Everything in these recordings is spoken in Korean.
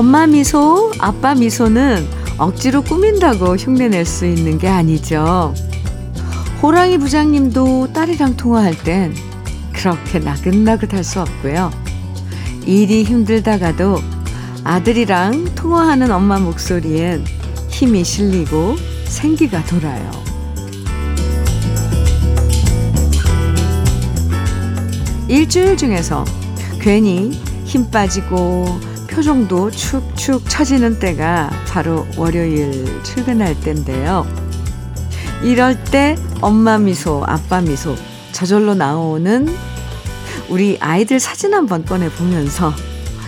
엄마 미소, 아빠 미소는 억지로 꾸민다고 흉내낼 수 있는 게 아니죠. 호랑이 부장님도 딸이랑 통화할 땐 그렇게 나긋나긋할 수 없고요. 일이 힘들다가도 아들이랑 통화하는 엄마 목소리엔 힘이 실리고 생기가 돌아요. 일주일 중에서 괜히 힘 빠지고 표정도 축축 처지는 때가 바로 월요일 출근할 때인데요. 이럴 때 엄마 미소, 아빠 미소 저절로 나오는 우리 아이들 사진 한번 꺼내 보면서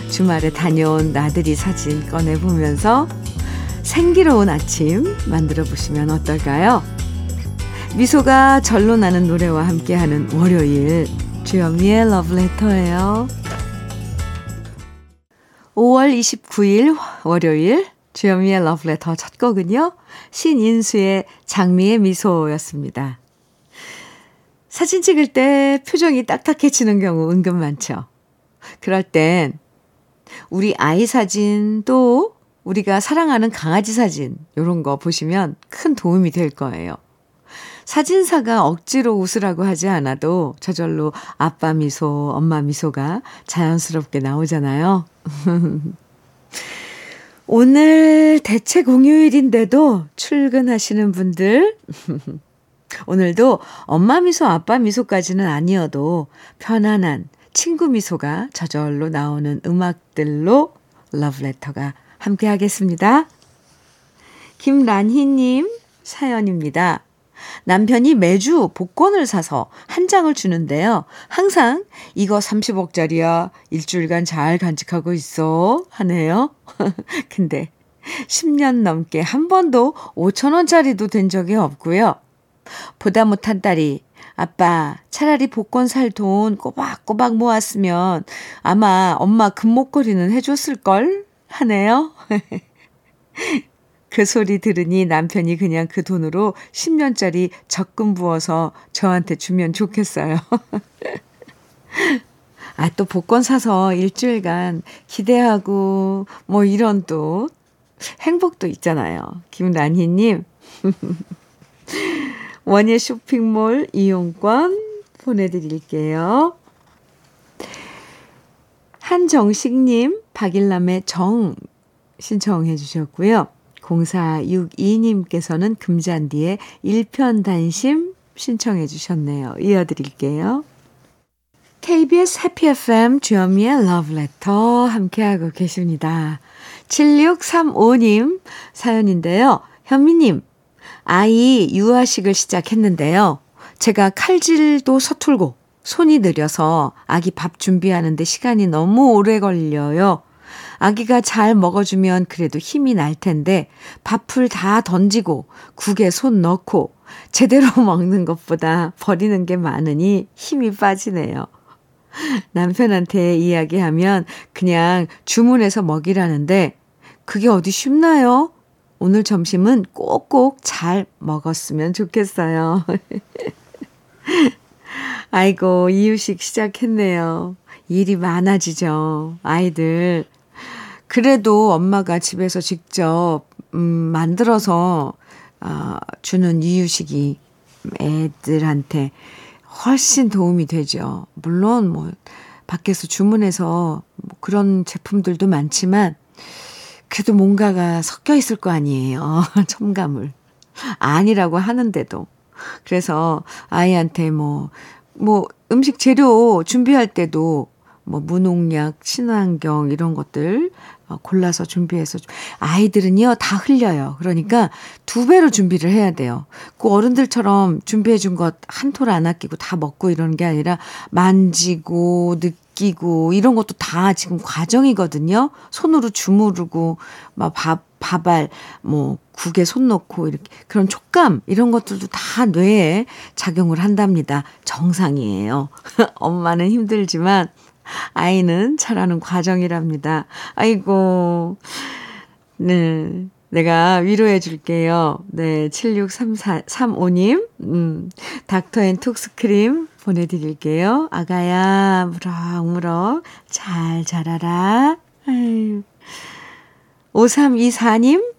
주말에 다녀온 나들이 사진 꺼내 보면서 생기로운 아침 만들어 보시면 어떨까요? 미소가 절로 나는 노래와 함께하는 월요일 주현미의 러브레터예요. 5월 29일 월요일 주현미의 러브레터 첫 곡은요. 신인수의 장미의 미소였습니다. 사진 찍을 때 표정이 딱딱해지는 경우 은근 많죠. 그럴 땐 우리 아이 사진 또 우리가 사랑하는 강아지 사진 이런 거 보시면 큰 도움이 될 거예요. 사진사가 억지로 웃으라고 하지 않아도 저절로 아빠 미소, 엄마 미소가 자연스럽게 나오잖아요. 오늘 대체 공휴일인데도 출근하시는 분들, 오늘도 엄마 미소, 아빠 미소까지는 아니어도 편안한 친구 미소가 저절로 나오는 음악들로 러브레터가 함께 하겠습니다. 김란희님 사연입니다. 남편이 매주 복권을 사서 한 장을 주는데요. 항상 이거 30억짜리야. 일주일간 잘 간직하고 있어. 하네요. 근데 10년 넘게 한 번도 5천원짜리도 된 적이 없고요. 보다 못한 딸이 아빠, 차라리 복권 살 돈 꼬박꼬박 모았으면 아마 엄마 금목걸이는 해줬을걸? 하네요. 그 소리 들으니 남편이 그냥 그 돈으로 10년짜리 적금 부어서 저한테 주면 좋겠어요. 아, 또 복권 사서 일주일간 기대하고, 뭐 이런 또 행복도 있잖아요. 김란희님. 원예 쇼핑몰 이용권 보내드릴게요. 한정식님, 박일남의 정 신청해 주셨고요. 0462님께서는 금잔디의 일편단심 신청해 주셨네요. 이어드릴게요. KBS 해피 FM 주현미의 러브레터 함께하고 계십니다. 7635님 사연인데요. 현미님, 아이 유아식을 시작했는데요. 제가 칼질도 서툴고 손이 느려서 아기 밥 준비하는데 시간이 너무 오래 걸려요. 아기가 잘 먹어주면 그래도 힘이 날 텐데 밥풀 다 던지고 국에 손 넣고 제대로 먹는 것보다 버리는 게 많으니 힘이 빠지네요. 남편한테 이야기하면 그냥 주문해서 먹이라는데 그게 어디 쉽나요? 오늘 점심은 꼭꼭 잘 먹었으면 좋겠어요. 아이고, 이유식 시작했네요. 일이 많아지죠. 아이들 그래도 엄마가 집에서 직접, 음, 만들어서, 어, 주는 이유식이 애들한테 훨씬 도움이 되죠. 물론 뭐, 밖에서 주문해서 뭐 그런 제품들도 많지만, 그래도 뭔가가 섞여 있을 거 아니에요. 첨가물. 아니라고 하는데도. 그래서 아이한테 뭐, 뭐, 음식 재료 준비할 때도 뭐 무농약, 친환경 이런 것들 어, 골라서 준비해서 아이들은요 다 흘려요. 그러니까 두 배로 준비를 해야 돼요. 그 어른들처럼 준비해 준 것 한 톨 안 아끼고 다 먹고 이러는 게 아니라 만지고 느끼고 이런 것도 다 지금 과정이거든요. 손으로 주무르고 막 밥, 밥알 뭐 국에 손 넣고 이렇게 그런 촉감 이런 것들도 다 뇌에 작용을 한답니다. 정상이에요. 엄마는 힘들지만 아이는 자라는 과정이랍니다. 아이고, 네. 내가 위로해 줄게요. 네, 763435님, 음, 닥터 앤 톡스크림 보내드릴게요. 아가야, 무럭무럭 잘 자라라. 아유. 5324님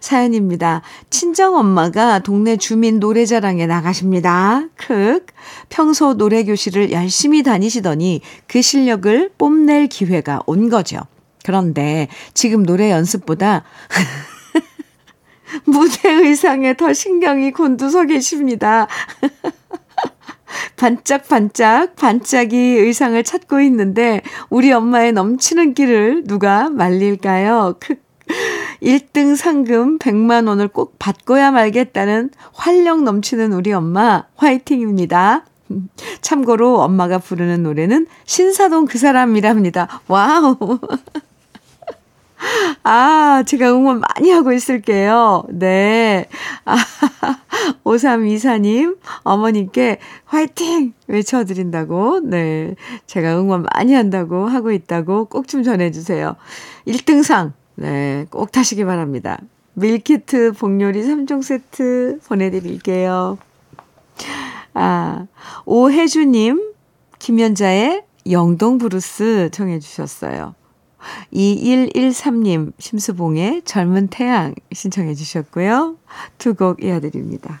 사연입니다. 친정엄마가 동네 주민 노래자랑에 나가십니다. 크. 평소 노래교실을 열심히 다니시더니 그 실력을 뽐낼 기회가 온 거죠. 그런데 지금 노래 연습보다 무대 의상에 더 신경이 곤두서 계십니다. 반짝반짝 반짝이 의상을 찾고 있는데 우리 엄마의 넘치는 끼를 누가 말릴까요? 1등 상금 100만 원을 꼭 받고야 말겠다는 활력 넘치는 우리 엄마 화이팅입니다. 참고로 엄마가 부르는 노래는 신사동 그 사람이랍니다. 와우. 아, 제가 응원 많이 하고 있을게요. 네. 아, 5324님, 어머님께 화이팅! 외쳐드린다고, 네. 제가 응원 많이 한다고 하고 있다고 꼭 좀 전해주세요. 1등상, 네. 꼭 타시기 바랍니다. 밀키트 복요리 3종 세트 보내드릴게요. 아, 오혜주님, 김연자의 영동 브루스 청해주셨어요. 2113님, 심수봉의 젊은 태양 신청해 주셨고요. 두 곡 이어드립니다.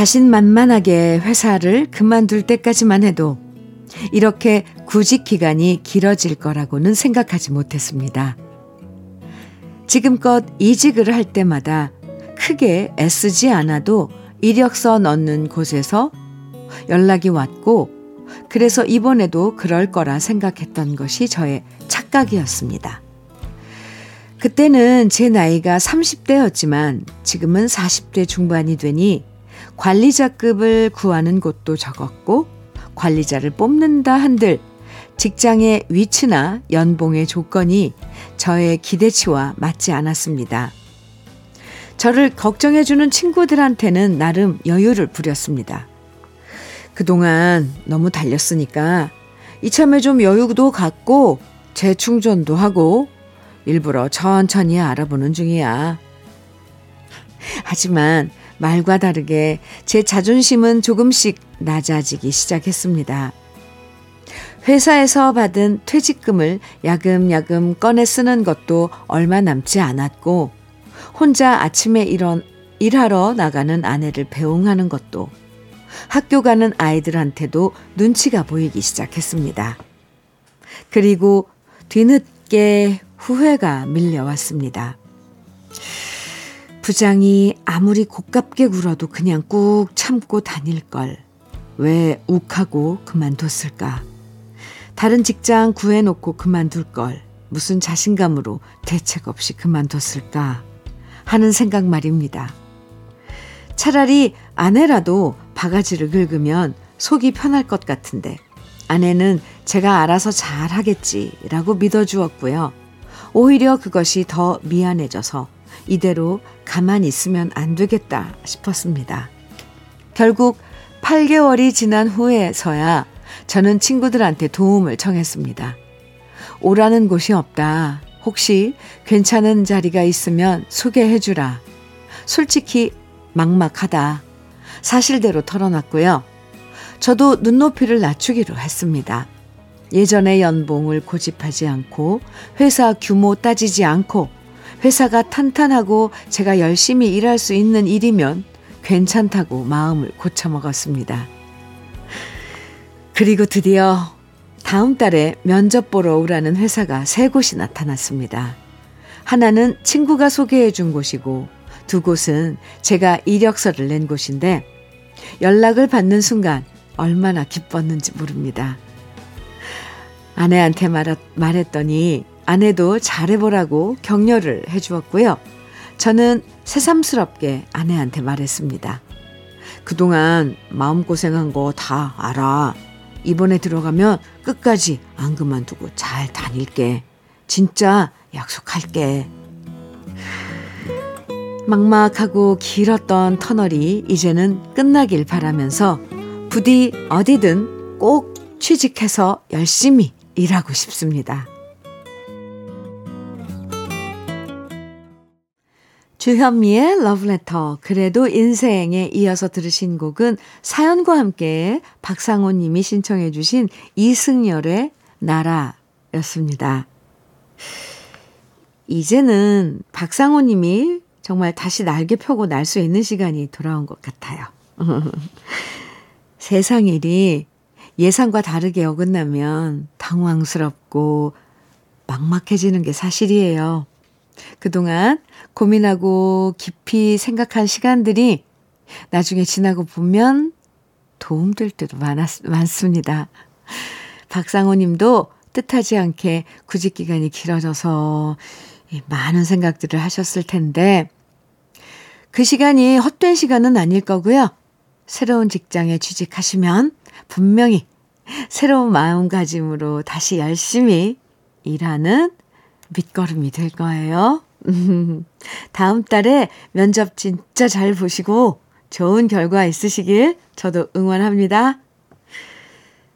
자신만만하게 회사를 그만둘 때까지만 해도 이렇게 구직 기간이 길어질 거라고는 생각하지 못했습니다. 지금껏 이직을 할 때마다 크게 애쓰지 않아도 이력서 넣는 곳에서 연락이 왔고, 그래서 이번에도 그럴 거라 생각했던 것이 저의 착각이었습니다. 그때는 제 나이가 30대였지만 지금은 40대 중반이 되니 관리자급을 구하는 곳도 적었고 관리자를 뽑는다 한들 직장의 위치나 연봉의 조건이 저의 기대치와 맞지 않았습니다. 저를 걱정해주는 친구들한테는 나름 여유를 부렸습니다. 그동안 너무 달렸으니까 이참에 좀 여유도 갖고 재충전도 하고 일부러 천천히 알아보는 중이야. 하지만 말과 다르게 제 자존심은 조금씩 낮아지기 시작했습니다. 회사에서 받은 퇴직금을 야금야금 꺼내 쓰는 것도 얼마 남지 않았고 혼자 아침에 일어, 일하러 나가는 아내를 배웅하는 것도 학교 가는 아이들한테도 눈치가 보이기 시작했습니다. 그리고 뒤늦게 후회가 밀려왔습니다. 부장이 아무리 고깝게 굴어도 그냥 꾹 참고 다닐 걸. 왜 욱하고 그만뒀을까? 다른 직장 구해놓고 그만둘 걸. 무슨 자신감으로 대책 없이 그만뒀을까? 하는 생각 말입니다. 차라리 아내라도 바가지를 긁으면 속이 편할 것 같은데 아내는 제가 알아서 잘 하겠지라고 믿어주었고요. 오히려 그것이 더 미안해져서 이대로 가만히 있으면 안 되겠다 싶었습니다. 결국 8개월이 지난 후에서야 저는 친구들한테 도움을 청했습니다. 오라는 곳이 없다. 혹시 괜찮은 자리가 있으면 소개해 주라. 솔직히 막막하다. 사실대로 털어놨고요. 저도 눈높이를 낮추기로 했습니다. 예전의 연봉을 고집하지 않고 회사 규모 따지지 않고 회사가 탄탄하고 제가 열심히 일할 수 있는 일이면 괜찮다고 마음을 고쳐먹었습니다. 그리고 드디어 다음 달에 면접 보러 오라는 회사가 세 곳이 나타났습니다. 하나는 친구가 소개해 준 곳이고 두 곳은 제가 이력서를 낸 곳인데 연락을 받는 순간 얼마나 기뻤는지 모릅니다. 아내한테 말, 말했더니 아내도 잘해보라고 격려를 해주었고요. 저는 새삼스럽게 아내한테 말했습니다. 그동안 마음고생한 거 다 알아. 이번에 들어가면 끝까지 안 그만두고 잘 다닐게. 진짜 약속할게. 막막하고 길었던 터널이 이제는 끝나길 바라면서 부디 어디든 꼭 취직해서 열심히 일하고 싶습니다. 주현미의 러브레터 그래도 인생에 이어서 들으신 곡은 사연과 함께 박상호 님이 신청해 주신 이승열의 나라였습니다. 이제는 박상호 님이 정말 다시 날개 펴고 날 수 있는 시간이 돌아온 것 같아요. 세상 일이 예상과 다르게 어긋나면 당황스럽고 막막해지는 게 사실이에요. 그동안 고민하고 깊이 생각한 시간들이 나중에 지나고 보면 도움될 때도 많았, 많습니다. 박상호 님도 뜻하지 않게 구직 기간이 길어져서 많은 생각들을 하셨을 텐데 그 시간이 헛된 시간은 아닐 거고요. 새로운 직장에 취직하시면 분명히 새로운 마음가짐으로 다시 열심히 일하는 밑거름이 될 거예요. 다음 달에 면접 진짜 잘 보시고 좋은 결과 있으시길 저도 응원합니다.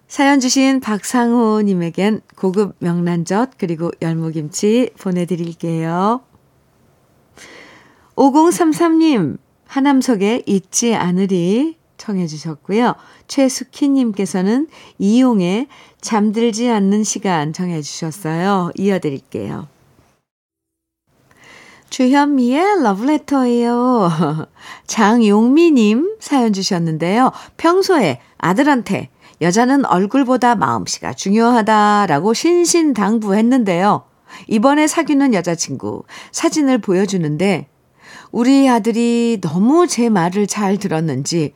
사연 주신 박상호님에겐 고급 명란젓 그리고 열무김치 보내드릴게요. 5033님, 하남석에 잊지 않으리 청해 주셨고요. 최숙희님께서는 이용에 잠들지 않는 시간 정해 주셨어요. 이어드릴게요. 주현미의 러브레터예요. 장용미님 사연 주셨는데요. 평소에 아들한테 여자는 얼굴보다 마음씨가 중요하다라고 신신당부했는데요. 이번에 사귀는 여자친구 사진을 보여주는데 우리 아들이 너무 제 말을 잘 들었는지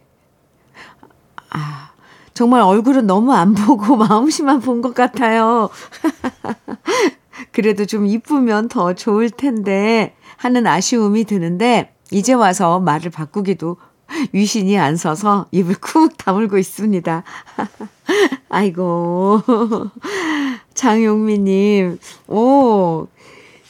아 정말 얼굴은 너무 안 보고 마음씨만 본 것 같아요. 그래도 좀 이쁘면 더 좋을 텐데 하는 아쉬움이 드는데 이제 와서 말을 바꾸기도 위신이 안 서서 입을 쿡 다물고 있습니다. 아이고. 장용미님, 오,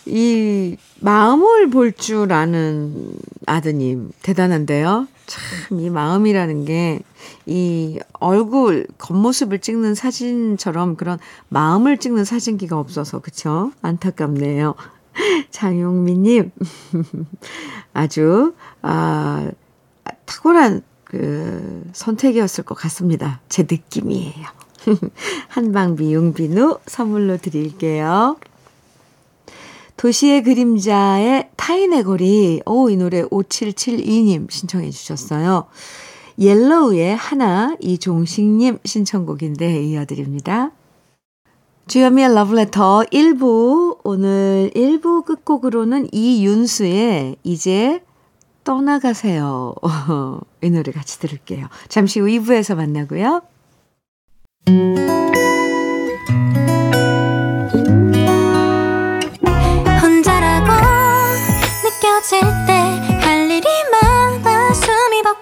이 마음을 볼 줄 아는 아드님, 대단한데요? 참, 이 마음이라는 게, 이 얼굴, 겉모습을 찍는 사진처럼 그런 마음을 찍는 사진기가 없어서, 그쵸? 안타깝네요. 장용미님, 아주, 아, 탁월한 그 선택이었을 것 같습니다. 제 느낌이에요. 한방비 용비누 선물로 드릴게요. 도시의 그림자의 타인의 거리. 오, 이 노래 5772님 신청해 주셨어요. 옐로우의 하나 이종식님 신청곡인데 이어드립니다. 주현미의 러브레터 1부, 오늘 1부 끝곡으로는 이윤수의 이제 떠나가세요. 이 노래 같이 들을게요. 잠시 후 2부에서 만나고요.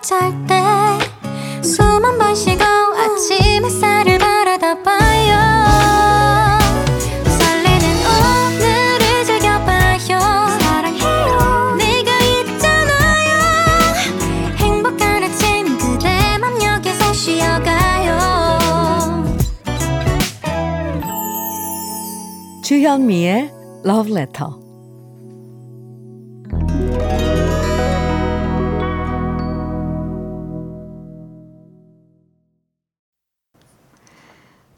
벅찰 때숨 한 번 쉬고 주현미의 Letter.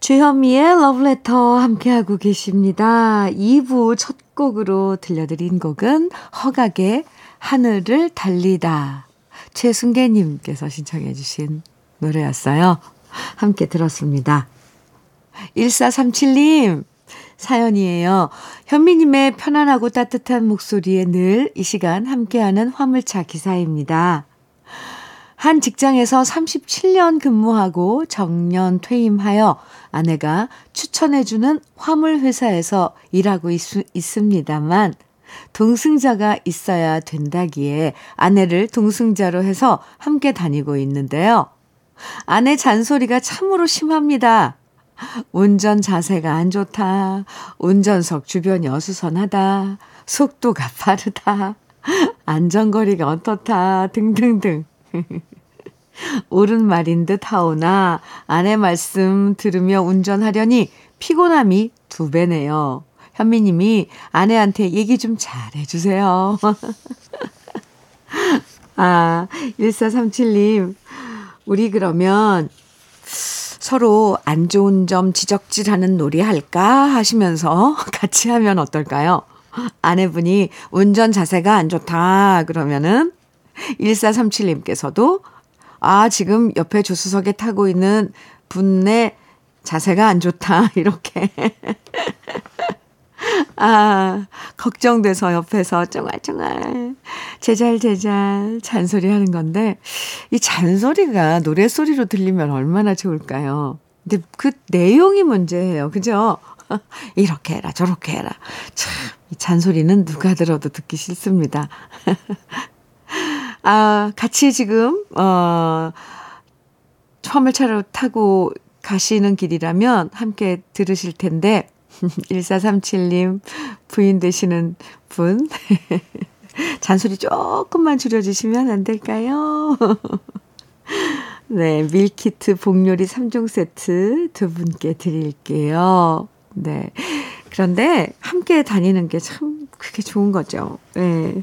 주현미의 Letter 함께하고 계십니다. 2부 첫 곡으로 들려드린 곡은 허각의 하늘을 달리다. 최순계님께서 신청해주신 노래였어요. 함께 들었습니다. 1437님, 사연이에요. 현미님의 편안하고 따뜻한 목소리에 늘 이 시간 함께하는 화물차 기사입니다. 한 직장에서 37년 근무하고 정년 퇴임하여 아내가 추천해주는 화물 회사에서 일하고 있, 있습니다만 동승자가 있어야 된다기에 아내를 동승자로 해서 함께 다니고 있는데요. 아내 잔소리가 참으로 심합니다. 운전 자세가 안 좋다. 운전석 주변이 어수선하다. 속도가 빠르다. 안전거리가 어떻다. 등등등. 옳은 말인 듯 하오나 아내 말씀 들으며 운전하려니 피곤함이 두 배네요. 현미님이 아내한테 얘기 좀 잘 해주세요. 아, 1437님. 우리 그러면 서로 안 좋은 점 지적질하는 놀이 할까 하시면서 같이 하면 어떨까요? 아내분이 운전 자세가 안 좋다 그러면은 1437님께서도 아, 지금 옆에 조수석에 타고 있는 분의 자세가 안 좋다. 이렇게. 아, 걱정돼서 옆에서 쫑알쫑알, 제잘제잘 잔소리 하는 건데, 이 잔소리가 노래소리로 들리면 얼마나 좋을까요? 근데 그 내용이 문제예요. 그죠? 이렇게 해라, 저렇게 해라. 참, 이 잔소리는 누가 들어도 듣기 싫습니다. 아, 같이 지금, 어, 화물차를 타고 가시는 길이라면 함께 들으실 텐데, 1437님 부인 되시는 분. 잔소리 조금만 줄여주시면 안 될까요? 네, 밀키트 복요리 3종 세트 두 분께 드릴게요. 네. 그런데 함께 다니는 게 참 그게 좋은 거죠. 네.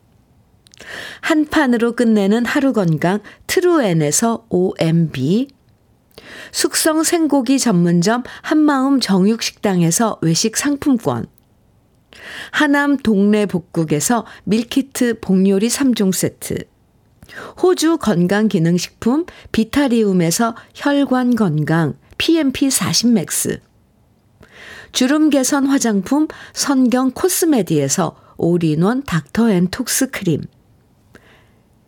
한 판으로 끝내는 하루 건강 트루엔에서 OMB 숙성 생고기 전문점 한마음 정육식당에서 외식 상품권. 하남 동네 복국에서 밀키트 복요리 3종 세트. 호주 건강기능식품 비타리움에서 혈관 건강 PMP 40 맥스. 주름 개선 화장품 선경 코스메디에서 올인원 닥터앤톡스 크림.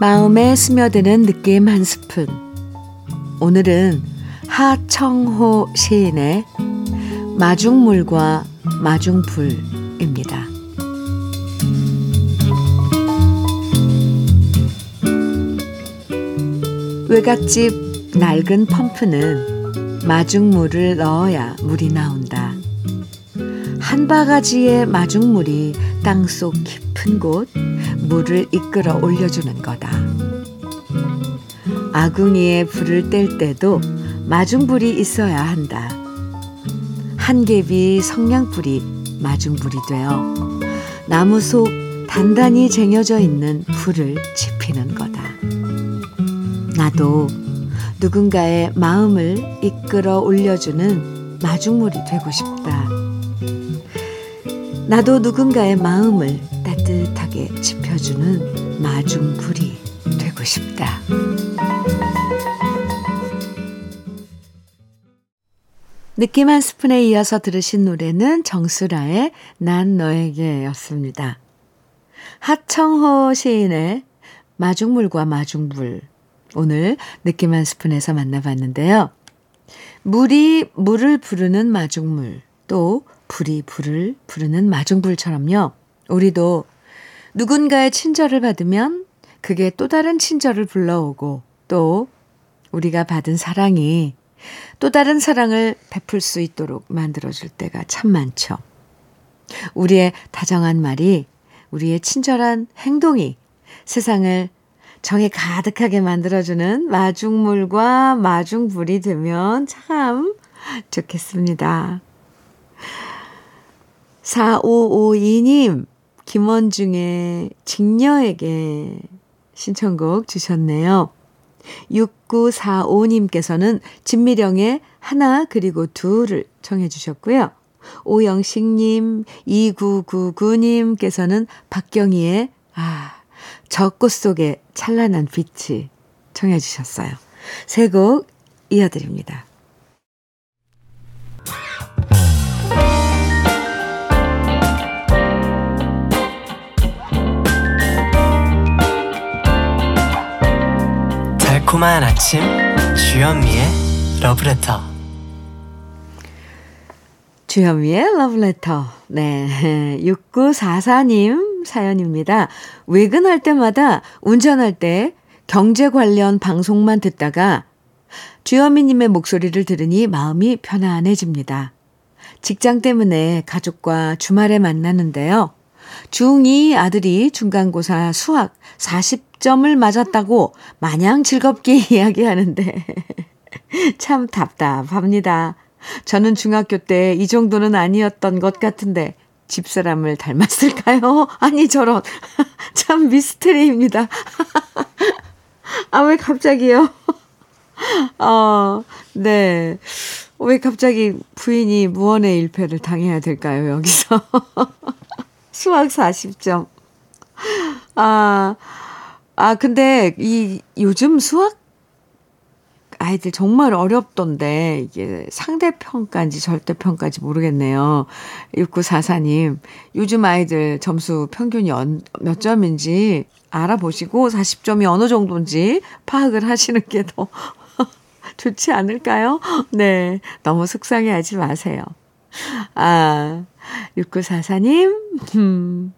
마음에 스며드는 느낌 한 스푼. 오늘은 하청호 시인의 마중물과 마중불입니다. 외갓집 낡은 펌프는 마중물을 넣어야 물이 나온다. 한 바가지의 마중물이 땅속 깊은 곳 물을 이끌어 올려주는 거다. 아궁이에 불을 뗄 때도 마중불이 있어야 한다. 한개비 성냥불이 마중불이 되어 나무 속 단단히 쟁여져 있는 불을 지피는 거다. 나도 누군가의 마음을 이끌어 올려주는 마중물이 되고 싶다. 나도 누군가의 마음을 따뜻하게 지펴주는 마중불이 되고 싶다. 느낌 한 스푼에 이어서 들으신 노래는 정수라의 난 너에게 였습니다. 하청호 시인의 마중물과 마중불. 오늘 느낌 한 스푼에서 만나봤는데요. 물이 물을 부르는 마중물, 또 불이 불을 부르는 마중불처럼요. 우리도 누군가의 친절을 받으면 그게 또 다른 친절을 불러오고 또 우리가 받은 사랑이 또 다른 사랑을 베풀 수 있도록 만들어줄 때가 참 많죠. 우리의 다정한 말이, 우리의 친절한 행동이 세상을 정이 가득하게 만들어주는 마중물과 마중불이 되면 참 좋겠습니다. 4552님, 김원중의 직녀에게 신청곡 주셨네요. 6945님께서는 진미령의 하나 그리고 둘을 청해 주셨고요. 오영식님, 2999님께서는 박경희의 아, 저 꽃 속에 찬란한 빛이 청해 주셨어요. 세 곡 이어드립니다. 달콤한 아침 주현미의 러브레터 주현미의 러브레터. 네. 6944 님 사연입니다. 외근할 때마다 운전할 때 경제 관련 방송만 듣다가 주현미님의 목소리를 들으니 마음이 편안해집니다. 직장 때문에 가족과 주말에 만나는데요. 중2 아들이 중간고사 수학 40점을 맞았다고 마냥 즐겁게 이야기하는데 참 답답합니다. 저는 중학교 때 이 정도는 아니었던 것 같은데 집사람을 닮았을까요? 아니 저런 참 미스테리입니다. 아 왜 갑자기요? 어, 네. 왜 갑자기 부인이 무언의 일패를 당해야 될까요, 여기서? 수학 40점. 아, 아, 근데 이 요즘 수학 아이들 정말 어렵던데 이게 상대평가인지 절대평가인지 모르겠네요. 6944님, 요즘 아이들 점수 평균이 몇 점인지 알아보시고 40점이 어느 정도인지 파악을 하시는 게 더 좋지 않을까요? 네, 너무 속상해 하지 마세요. 아, 6944님, 음,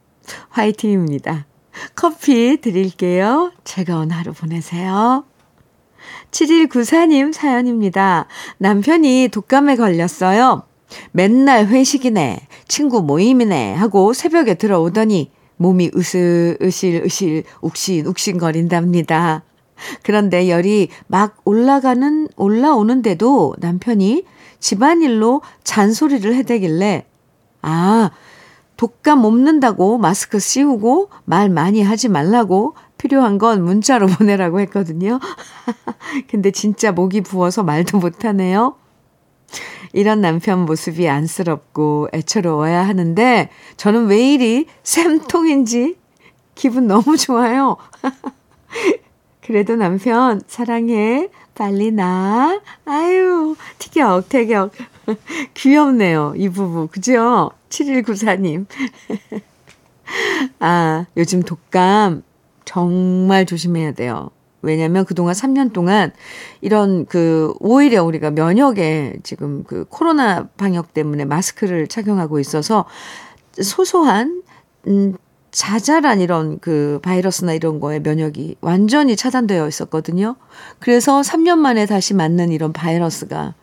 화이팅입니다. 커피 드릴게요. 즐거운 하루 보내세요. 7194님 사연입니다. 남편이 독감에 걸렸어요. 맨날 회식이네, 친구 모임이네 하고 새벽에 들어오더니 몸이 으슬 으실 으실 욱신 욱신거린답니다. 그런데 열이 막 올라가는, 올라오는데도 남편이 집안일로 잔소리를 해대길래, 아, 독감 없는다고 마스크 씌우고 말 많이 하지 말라고 필요한 건 문자로 보내라고 했거든요. 근데 진짜 목이 부어서 말도 못하네요. 이런 남편 모습이 안쓰럽고 애처로워야 하는데 저는 왜 이리 샘통인지 기분 너무 좋아요. 그래도 남편 사랑해. 빨리 나. 아유, 티격, 태격. 귀엽네요. 이 부부. 그죠? 7194님. 아, 요즘 독감 정말 조심해야 돼요. 왜냐면 그동안 3년 동안 이런 그 오히려 우리가 면역에 지금 그 코로나 방역 때문에 마스크를 착용하고 있어서 소소한 음 자잘한 이런 그 바이러스나 이런 거에 면역이 완전히 차단되어 있었거든요. 그래서 3년 만에 다시 맞는 이런 바이러스가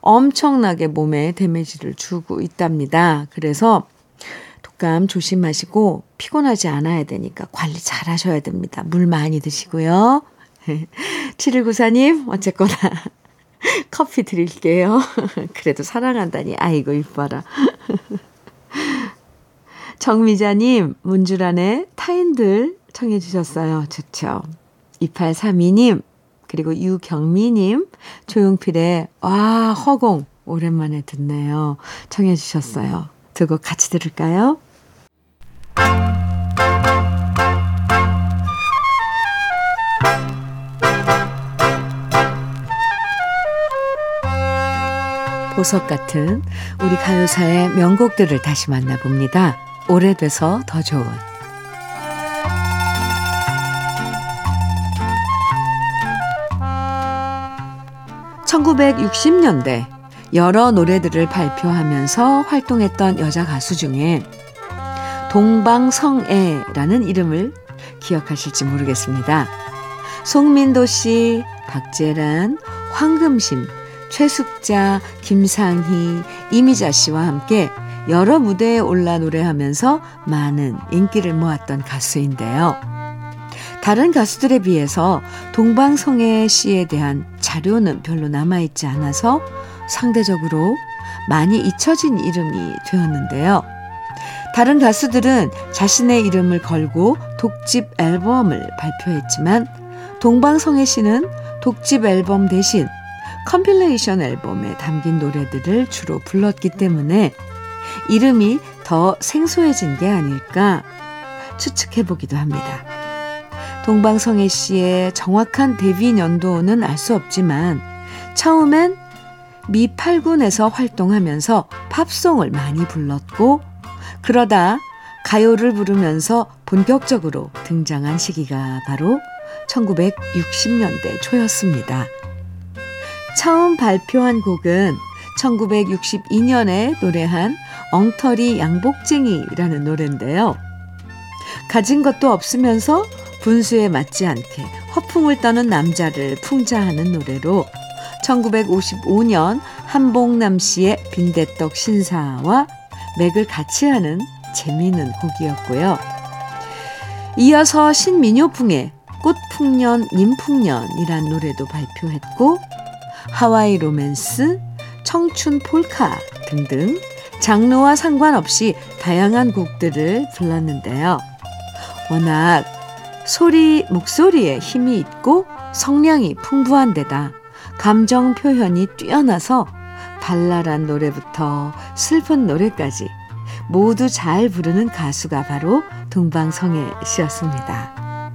엄청나게 몸에 데미지를 주고 있답니다. 그래서 독감 조심하시고 피곤하지 않아야 되니까 관리 잘 하셔야 됩니다. 물 많이 드시고요. 7194님, 어쨌거나 커피 드릴게요. 그래도 사랑한다니. 아이고, 이뻐라. 정미자님, 문주란의 타인들 청해주셨어요. 좋죠. 2832님, 그리고 유경미님, 조용필의 와, 허공. 오랜만에 듣네요. 청해주셨어요. 두 곡 같이 들을까요? 보석 같은 우리 가요사의 명곡들을 다시 만나봅니다. 오래돼서 더 좋은 1960년대 여러 노래들을 발표하면서 활동했던 여자 가수 중에 동방성애라는 이름을 기억하실지 모르겠습니다. 송민도 씨, 박재란, 황금심, 최숙자, 김상희, 이미자 씨와 함께 여러 무대에 올라 노래하면서 많은 인기를 모았던 가수인데요. 다른 가수들에 비해서 동방성애 씨에 대한 자료는 별로 남아있지 않아서 상대적으로 많이 잊혀진 이름이 되었는데요. 다른 가수들은 자신의 이름을 걸고 독집 앨범을 발표했지만 동방성애 씨는 독집 앨범 대신 compilation 앨범에 담긴 노래들을 주로 불렀기 때문에 이름이 더 생소해진 게 아닐까 추측해 보기도 합니다. 동방성애 씨의 정확한 데뷔 연도는 알 수 없지만 처음엔 미 8군에서 활동하면서 팝송을 많이 불렀고 그러다 가요를 부르면서 본격적으로 등장한 시기가 바로 1960년대 초였습니다. 처음 발표한 곡은 1962년에 노래한 엉터리 양복쟁이라는 노래인데요. 가진 것도 없으면서 분수에 맞지 않게 허풍을 떠는 남자를 풍자하는 노래로 1955년 한복남 씨의 빈대떡 신사와 맥을 같이 하는 재미있는 곡이었고요. 이어서 신민요풍의 꽃풍년 님풍년이란 노래도 발표했고 하와이 로맨스, 청춘 폴카 등등 장르와 상관없이 다양한 곡들을 불렀는데요. 워낙 소리, 목소리에 힘이 있고 성량이 풍부한 데다 감정 표현이 뛰어나서 발랄한 노래부터 슬픈 노래까지 모두 잘 부르는 가수가 바로 동방성애 씨였습니다.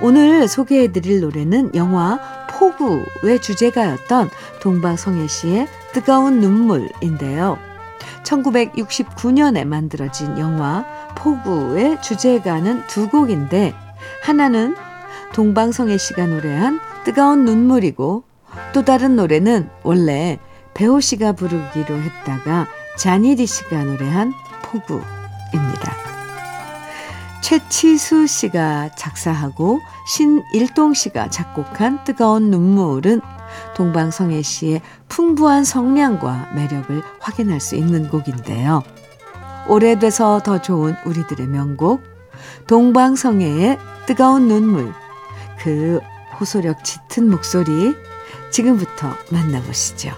오늘 소개해드릴 노래는 영화 포구의 주제가였던 동방성애 씨의 뜨거운 눈물인데요. 1969년에 만들어진 영화 포구의 주제가는 두 곡인데 하나는 동방성애 씨가 노래한 뜨거운 눈물이고 또 다른 노래는 원래 배우 씨가 부르기로 했다가 자니디 씨가 노래한 포구입니다. 최치수 씨가 작사하고 신일동 씨가 작곡한 뜨거운 눈물은 동방성애 씨의 풍부한 성량과 매력을 확인할 수 있는 곡인데요. 오래돼서 더 좋은 우리들의 명곡 동방성애의 뜨거운 눈물 그 호소력 짙은 목소리 지금부터 만나보시죠.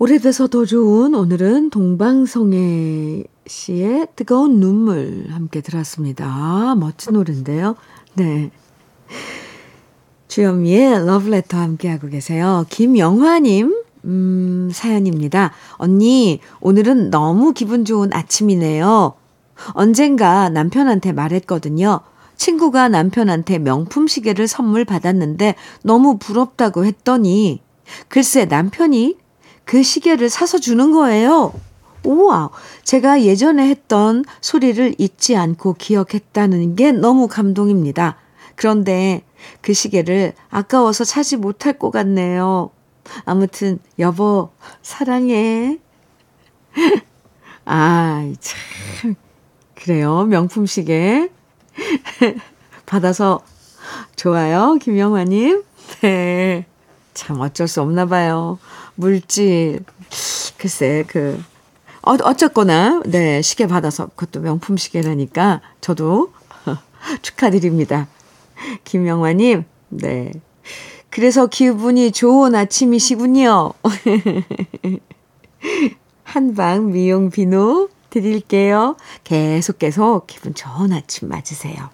오래돼서 더 좋은 오늘은 동방성애 씨의 뜨거운 눈물 함께 들었습니다. 멋진 노래인데요. 네. 주현미의 러브레터 함께하고 계세요. 김영화님, 음, 사연입니다. 언니, 오늘은 너무 기분 좋은 아침이네요. 언젠가 남편한테 말했거든요. 친구가 남편한테 명품 시계를 선물 받았는데 너무 부럽다고 했더니 글쎄 남편이 그 시계를 사서 주는 거예요. 우와, 제가 예전에 했던 소리를 잊지 않고 기억했다는 게 너무 감동입니다. 그런데 그 시계를 아까워서 차지 못할 것 같네요. 아무튼, 여보, 사랑해. 아, 참. 그래요. 명품 시계. 받아서 좋아요. 김영화님. 네. 참 어쩔 수 없나 봐요. 물질. 글쎄, 그, 어, 어쨌거나, 네, 시계 받아서, 그것도 명품 시계라니까, 저도 축하드립니다. 김영화님, 네. 그래서 기분이 좋은 아침이시군요. 한방 미용 비누 드릴게요. 계속 계속 기분 좋은 아침 맞으세요.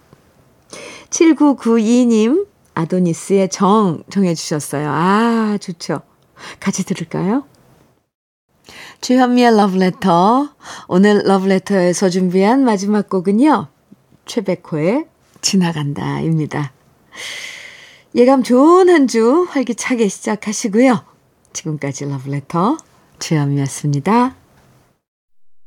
7992님, 아도니스의 정 정해주셨어요. 아, 좋죠. 같이 들을까요? 주현미의 러브레터. 오늘 러브레터에서 준비한 마지막 곡은요. 최백호의 지나간다입니다. 예감 좋은 한 주 활기차게 시작하시고요. 지금까지 러브레터 주현미였습니다.